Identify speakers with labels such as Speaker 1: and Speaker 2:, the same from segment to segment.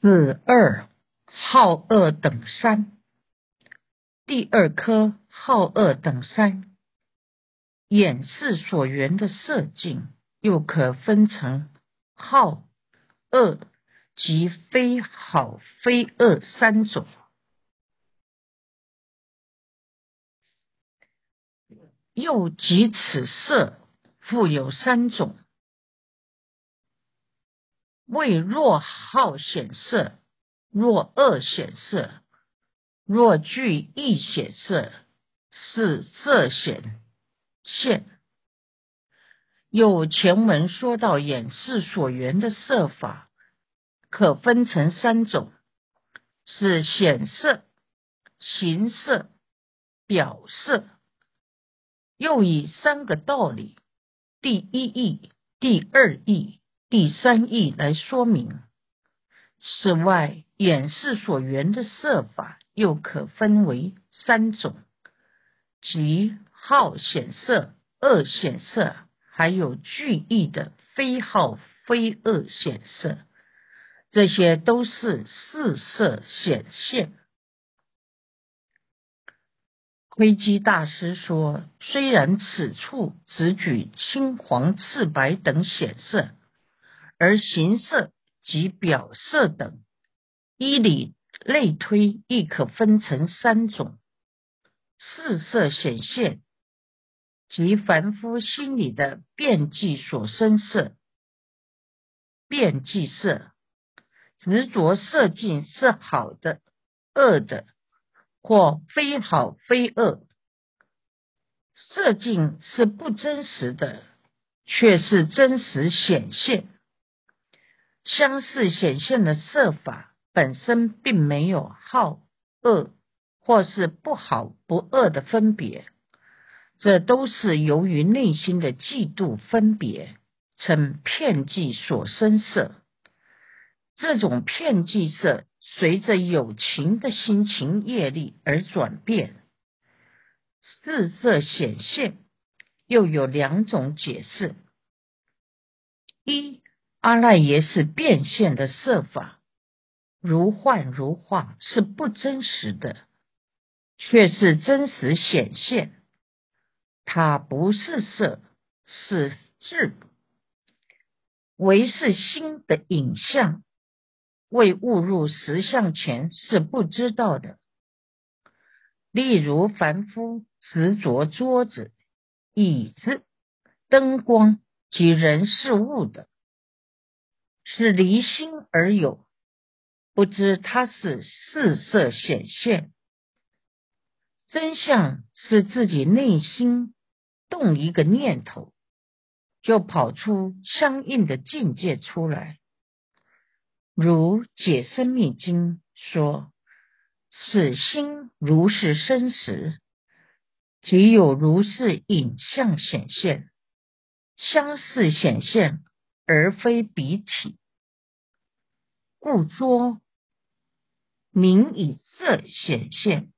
Speaker 1: 子二好恶等三，第二颗好恶等三，眼视所缘的色境，又可分成好恶及非好非恶三种。又即此色，复有三种。为若好显色，若恶显色，若具异显色，是色显现。有前文说到演示所缘的色法，可分成三种：是显色、形色、表色。又以三个道理：第一义、第二义。第三义来说明。此外，眼视所缘的色法又可分为三种，即好显色、恶显色，还有具意的非好非恶显色，这些都是四色显现。窥基大师说：“虽然此处只举青、黄、赤、白等显色。”而形色及表色等，依理类推，亦可分成三种：四色显现，即凡夫心里的变计所生色；变计色，执着色境是好的、恶的，或非好非恶；色境是不真实的，却是真实显现。相似显现的色法本身并没有好恶或是不好不恶的分别，这都是由于内心的嫉妒分别，称片计所生色。这种片计色随着有情的心情业力而转变。四色显现又有两种解释：一。阿赖耶是变现的色法，如幻如化，是不真实的，却是真实显现。它不是色，是智，唯是心的影像。未误入实相前是不知道的。例如凡夫执着桌子、椅子、灯光及人事物的。是离心而有，不知它是四色显现。真相是自己内心动一个念头，就跑出相应的境界出来。如《解生密经》说：“此心如是生时，即有如是影像显现，相似显现。”而非彼体，故说名以色显现。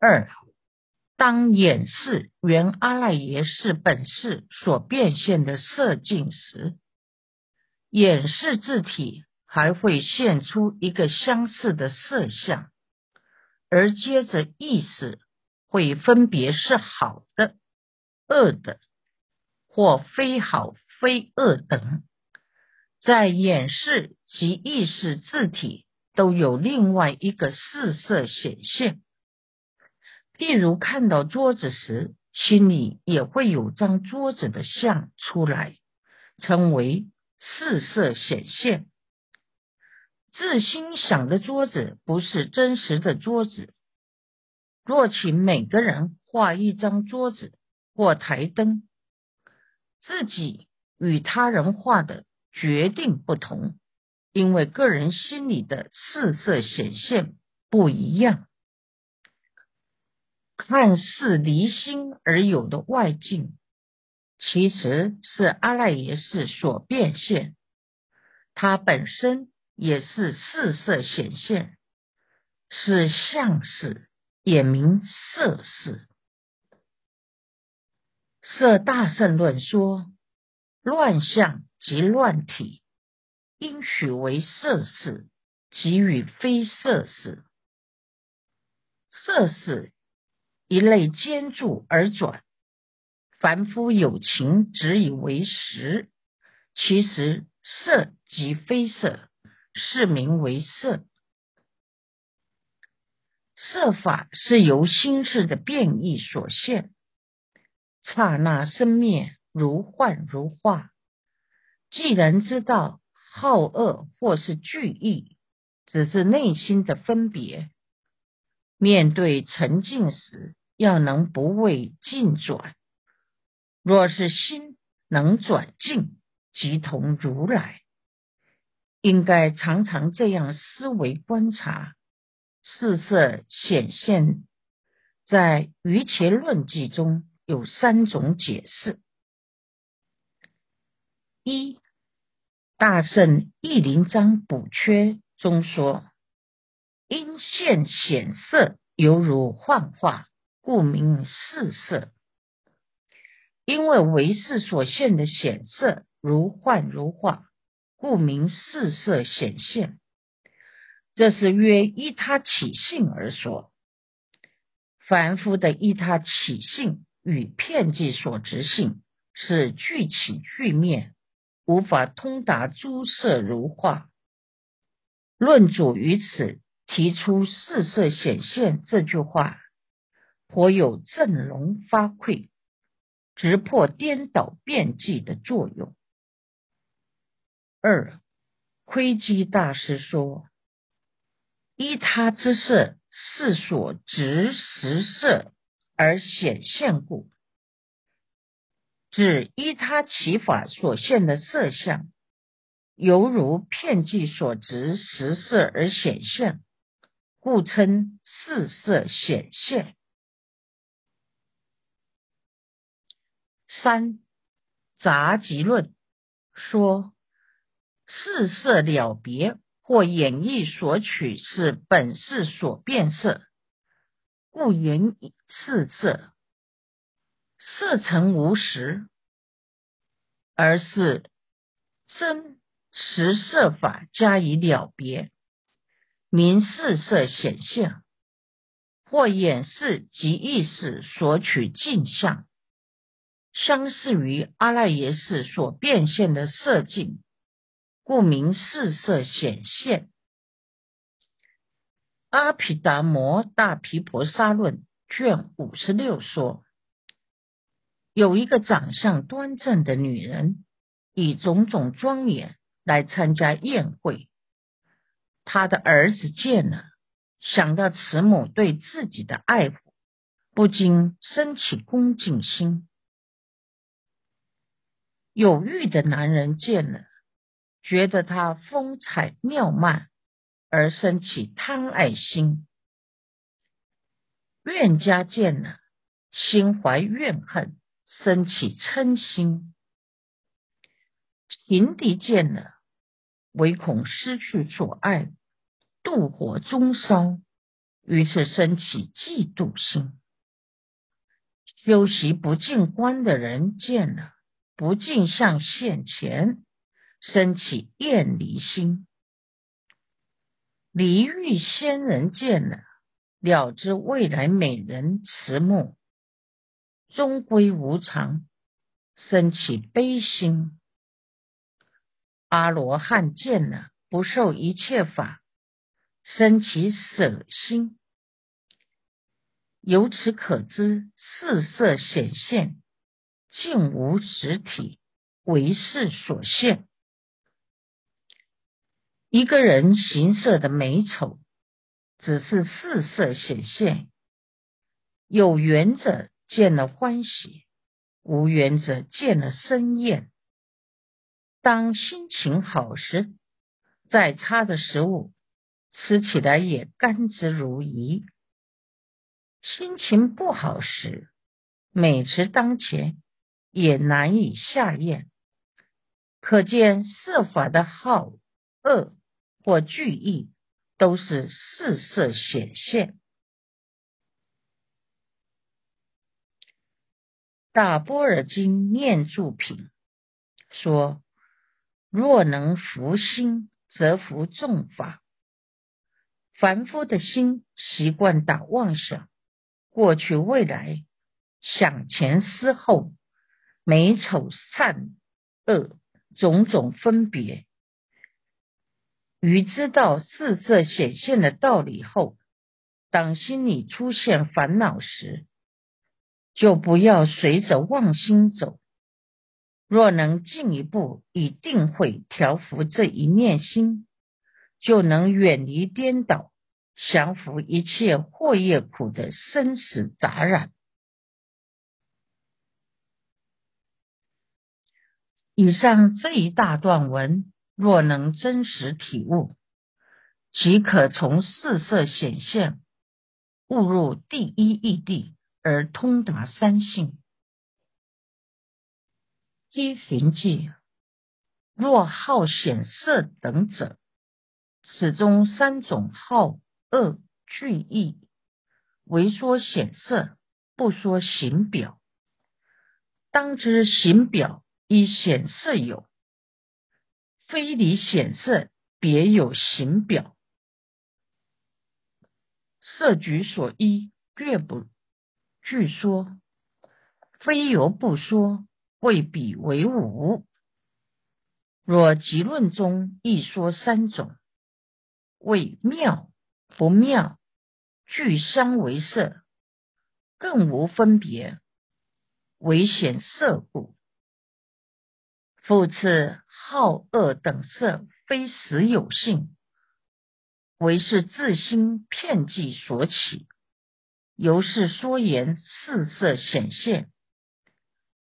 Speaker 1: 二，当演示原阿赖耶识本事所变现的色境时，演示字体还会现出一个相似的色相，而接着意识会分别是好的。恶的，或非好非恶等，在眼视及意识字体都有另外一个四色显现。譬如看到桌子时，心里也会有张桌子的像出来，称为四色显现。自心想的桌子不是真实的桌子。若请每个人画一张桌子。或台灯，自己与他人画的决定不同，因为个人心里的四色显现不一样。看似离心而有的外境，其实是阿赖耶识所变现，它本身也是四色显现，是相识，也名色识。《色大圣论》说：“乱象即乱体，应许为色事，即与非色事。色事一类兼住而转，凡夫有情只以为实，其实色即非色，是名为色。色法是由心事的变异所现，刹那生灭，如幻如化。既然知道好恶或是惧意，只是内心的分别。面对沉静时，要能不为境转。若是心能转静，即同如来。应该常常这样思维观察。四色显现在《瑜伽论记》中有三种解释：一、大圣义林章补缺中说，因现显色犹如幻化，故名四色。因为为世所现的显色如幻如化，故名四色显现。这是约依他起性而说，凡夫的依他起性与片剂所执性是俱起俱灭，无法通达诸色如化。论主于此提出四色显现这句话，颇有振聋发聩、直破颠倒变计的作用。二，窥基大师说。依他之色，是所执实色而显现故；指依他其法所现的色相，犹如片剂所执实色而显现，故称四色显现。三杂集论说四色了别。或演绎所取是本事所变色，故言四色。色成无实，而是真实色法加以了别，名四色显现。或掩饰及意识所取镜像，相似于阿赖耶识所变现的色境。故名四色显现。阿毗达摩大毗婆沙论卷五十六说，有一个长相端正的女人，以种种庄严来参加宴会。他的儿子见了，想到慈母对自己的爱护，不禁升起恭敬心。有欲的男人见了。觉得他风采妙曼，而生起贪爱心；怨家见了，心怀怨恨，生起嗔心；情敌见了，唯恐失去所爱，妒火中烧，于是生起嫉妒心；修习不净观的人见了，不净相现前。升起厌离心，离欲仙人见了，了知未来美人迟暮，终归无常，升起悲心。阿罗汉见了，不受一切法，生起舍心。由此可知，四色显现，尽无实体，为事所现。一个人形色的美丑，只是四色显现。有缘者见了欢喜，无缘者见了生厌。当心情好时，再差的食物吃起来也甘之如饴；心情不好时，美食当前也难以下咽。可见色法的好恶。或句意都是四色显现。大波尔经念住品说：若能服心，则服众法。凡夫的心习惯打妄想，过去未来，想前思后，美丑善恶种种分别。于知道四色显现的道理后，当心里出现烦恼时，就不要随着妄心走。若能进一步以定慧调伏这一念心，就能远离颠倒，降服一切祸业苦的生死杂染。以上这一大段文。若能真实体悟，即可从四色显现悟入第一义谛，而通达三性。依寻迹：若好显色等者，此中三种好恶俱异，唯说显色，不说形表。当知形表依显色有。非离显色，别有形表。色举所依，略不据说。非由不说，未必为无。若集论中一说三种，为妙不妙，具相为色，更无分别，为显色故。复次。好恶等色非实有性，唯是自心片计所起。由是说言四色显现，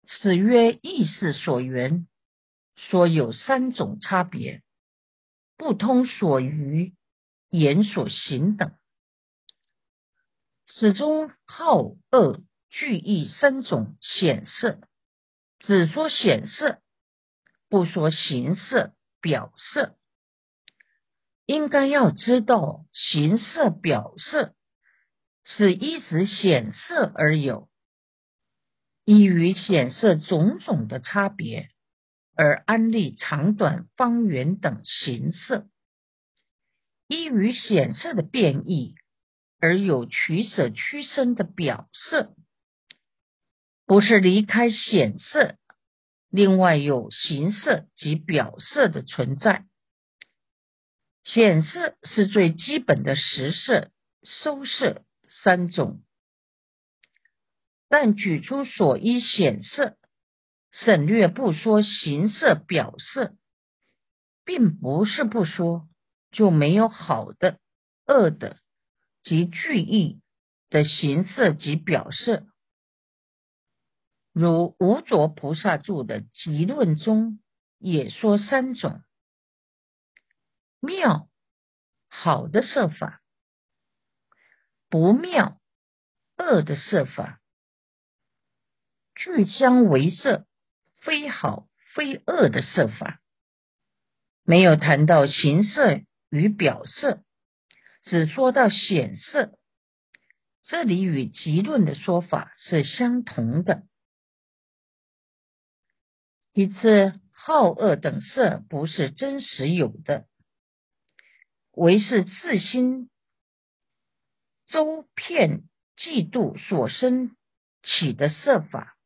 Speaker 1: 此曰意识所缘。说有三种差别，不通所于言所行等。此中好恶俱异三种显色，只说显色。不说形色表色，应该要知道形色表色是一直显色而有，依于显色种种的差别而安立长短方圆等形色，依于显色的变异而有取舍屈伸的表色，不是离开显色。另外有形色及表色的存在，显色是最基本的实色、收色三种，但举出所依显色，省略不说形色表色，并不是不说就没有好的、恶的及具意的形色及表色。如无着菩萨著的《集论》中也说三种妙好的设法，不妙恶的设法，具相为色，非好非恶的设法，没有谈到形色与表色，只说到显色。这里与《集论》的说法是相同的。其次，好恶等色不是真实有的，唯是自心周遍嫉妒所生起的色法。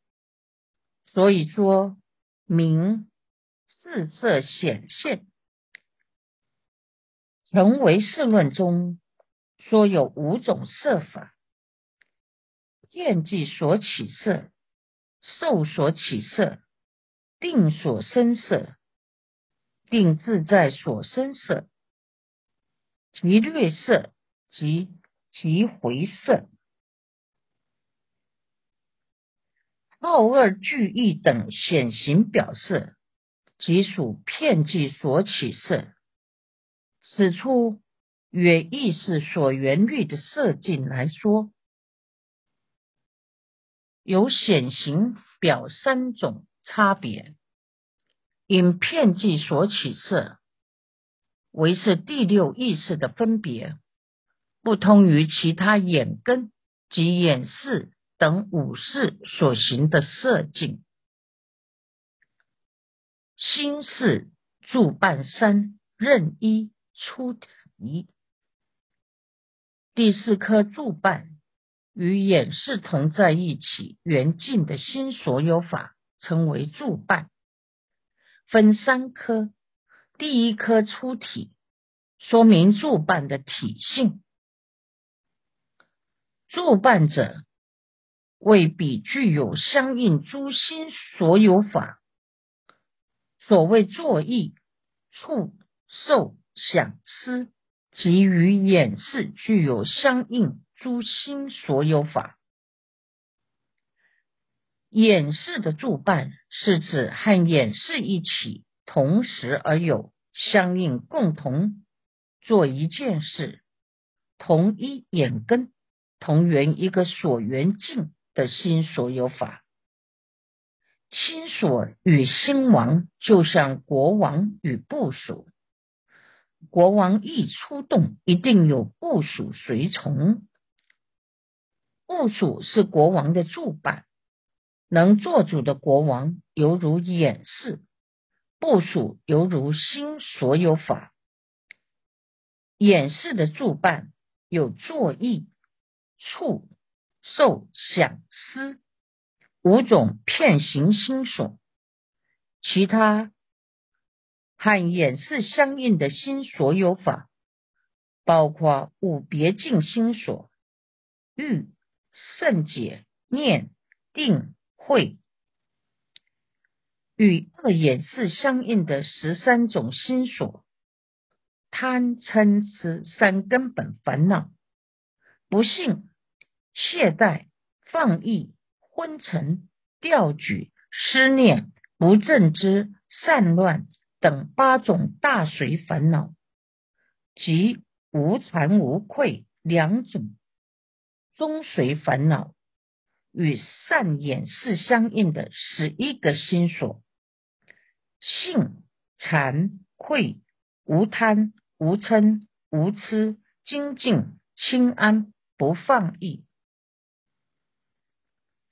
Speaker 1: 所以说明四色显现，成为世论中说有五种色法：见即所起色，受所起色。定所生色，定自在所生色，即略色及即回色，好恶俱异等显形表色，即属片计所起色。此处约意识所缘虑的色境来说，有显形表三种。差别，因片计所起色，为是第六意识的分别，不通于其他眼根及眼视等五识所行的色境。心是助半三任一出题。第四颗助半与眼视同在一起，圆净的心所有法称为助半，分三颗。第一颗出体，说明助半的体性。助半者，未必具有相应诸心所有法。所谓作意、触、受、想、思，即与眼视具有相应诸心所有法。眼视的助伴，是指和眼视一起，同时而有相应共同做一件事，同一眼根，同缘一个所缘境的心所有法。心所与心王，就像国王与部属。国王一出动，一定有部属随从。部属是国王的助伴，能做主的国王犹如演示，部署犹如心所有法。演示的助伴有作意、触、受、想、思。五种片形心所，其他和演示相应的心所有法，包括五别境心所、欲、圣解、念、定、会，与恶眼是相应的十三种心所，贪嗔痴三根本烦恼，不幸、懈怠、放逸。昏沉、调举、思念、不正知、散乱等八种大随烦恼，及无惭无愧两种中随烦恼，与善眼视相应的十一个心所：性、惭、愧、无贪、无嗔、无痴、精进、清安、不放逸。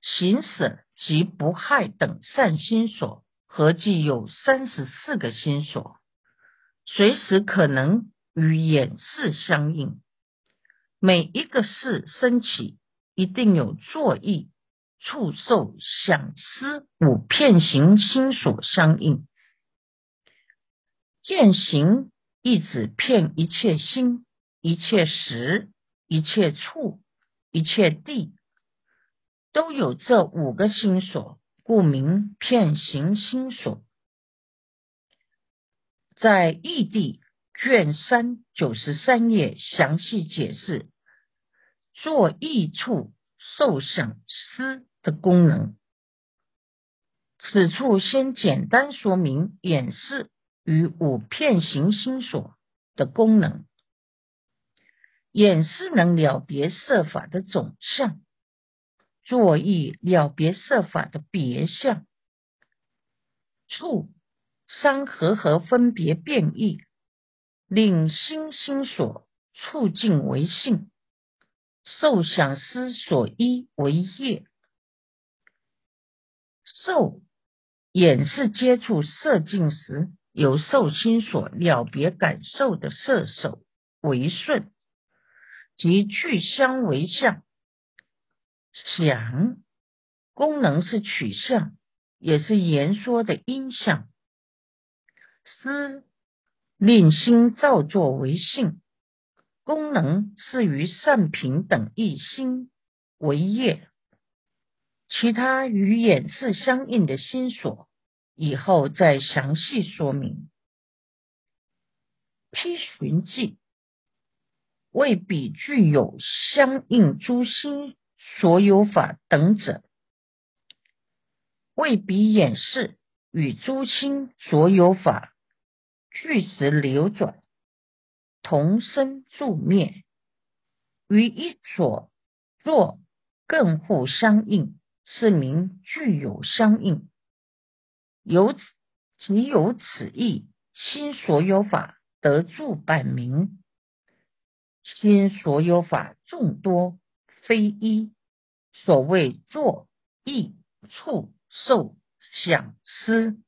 Speaker 1: 行舍及不害等善心所，合计有三十四个心所，随时可能与眼视相应。每一个事升起，一定有作意、触受、想思五片行心所相应。见行一指片一切心、一切时、一切处、一切地。都有这五个心所，故名片行心所。在异地卷三九十三页详细解释做异处受想思的功能。此处先简单说明演示与五片行心所的功能。演示能了别设法的总相。作意了别设法的别相，处三合合分别变异，令心心所促进为性，受想思所依为业。受眼是接触色境时，由受心所了别感受的色受为顺，即去相为相。想功能是取向，也是言说的音相。思令心造作为性，功能是于善平等一心为业。其他与眼视相应的心所，以后再详细说明。批寻记未必具有相应诸心。所有法等者，未必演示与诸心所有法俱时流转，同生助灭，与一所作更互相应，是名具有相应。由此即有此意，心所有法得助百名，心所有法众多。非一，所谓作、意、触、受、想、思，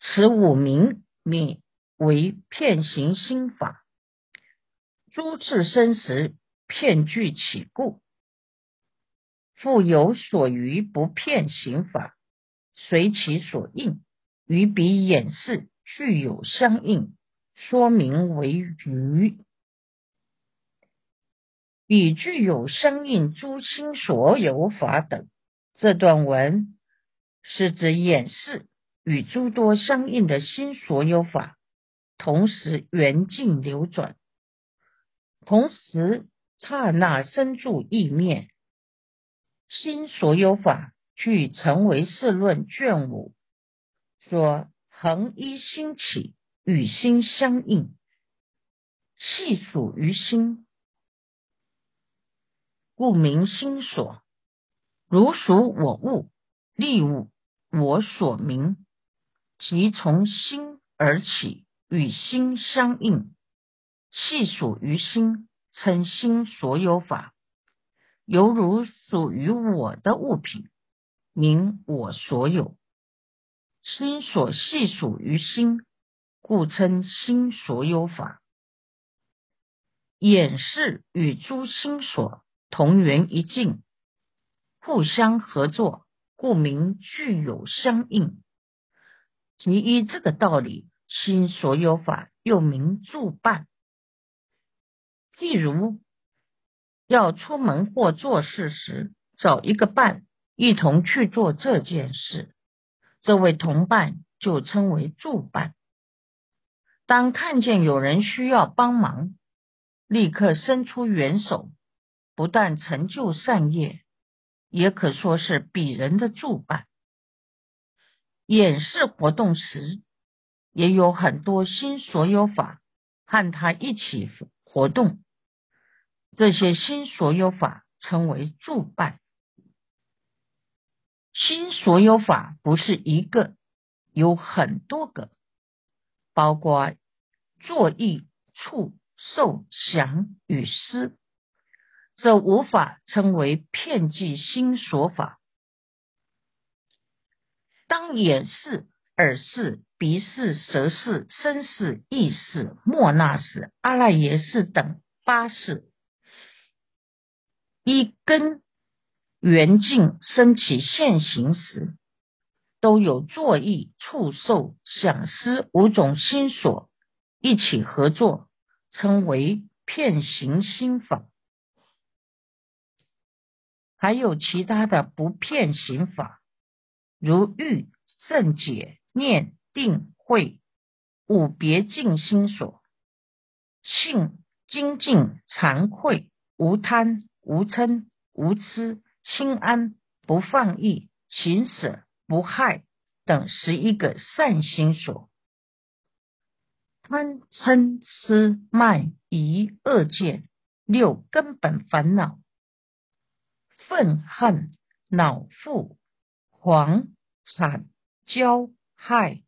Speaker 1: 此五名名为片行心法。诸次生时，片具起故，复有所余不片行法，随其所应，与彼演示具有相应，说明为余。彼具有相应诸心所有法等。这段文是指演示与诸多相应的心所有法，同时圆镜流转。同时，刹那生住意灭，心所有法具成为世论卷五说恒一心起，与心相应，系属于心，故名心所。如属我物，利物我所名，即从心而起，与心相应。系属于心，称心所有法，犹如属于我的物品，名我所有。心所系属于心，故称心所有法。眼识与诸心所同源一境，互相合作，故名具有相应。即依这个道理，心所有法又名助伴。例如要出门或做事时，找一个伴一同去做这件事，这位同伴就称为助伴。当看见有人需要帮忙，立刻伸出援手，不但成就善业，也可说是彼人的助伴。演示活动时，也有很多新所有法和他一起活动。这些新所有法称为助伴。新所有法不是一个，有很多个，包括作意、触、受、想与思，这无法称为片计心所法。当眼视、耳视、鼻视、舌视、身视、意识、莫那视、阿赖耶识等八识。一根圆镜升起现行时，都有作意、触受、想思五种心所一起合作，称为片行心法。还有其他的不片行法，如欲、圣解、念、定、慧五别净心所，性、精进、惭愧、无贪。无嗔、无痴、清安、不放逸、行舍、不害等十一个善心所。贪、嗔、痴、慢、疑、恶见六根本烦恼。愤恨、恼覆、狂、惨、骄、害、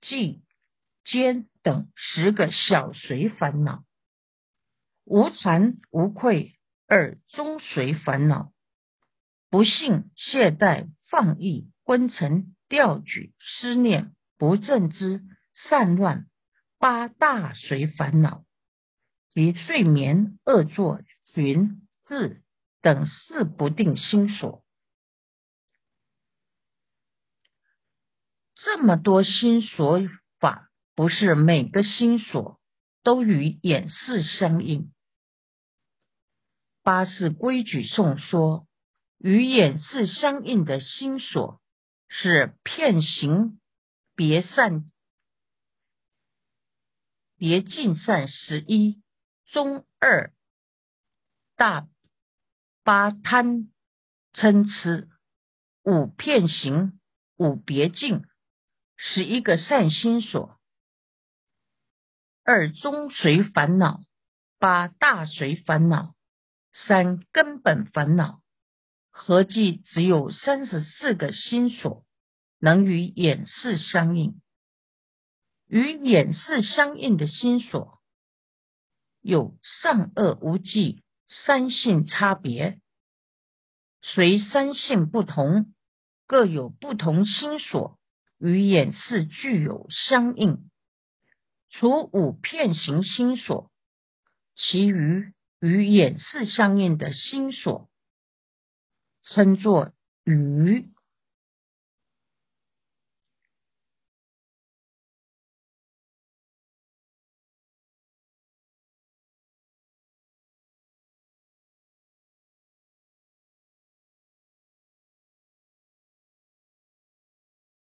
Speaker 1: 忌、奸等十个小随烦恼。无惭、无愧。二中随烦恼，不幸、懈怠、放逸、昏沉、调举、思念、不正知、散乱，八大随烦恼，及睡眠、恶作、寻、智等四不定心所。这么多心所法，不是每个心所都与眼识相应。八是规矩颂说，与眼识相应的心所是片行别善别尽善十一中二大八贪嗔痴五片行五别尽十一个善心所二中随烦恼八大随烦恼。三根本烦恼，合计只有三十四个心所能与眼视相应。与眼视相应的心所，有善恶无记三性差别，随三性不同，各有不同心所与眼视具有相应。除五片形心所，其余与眼识相应的心所，称作余。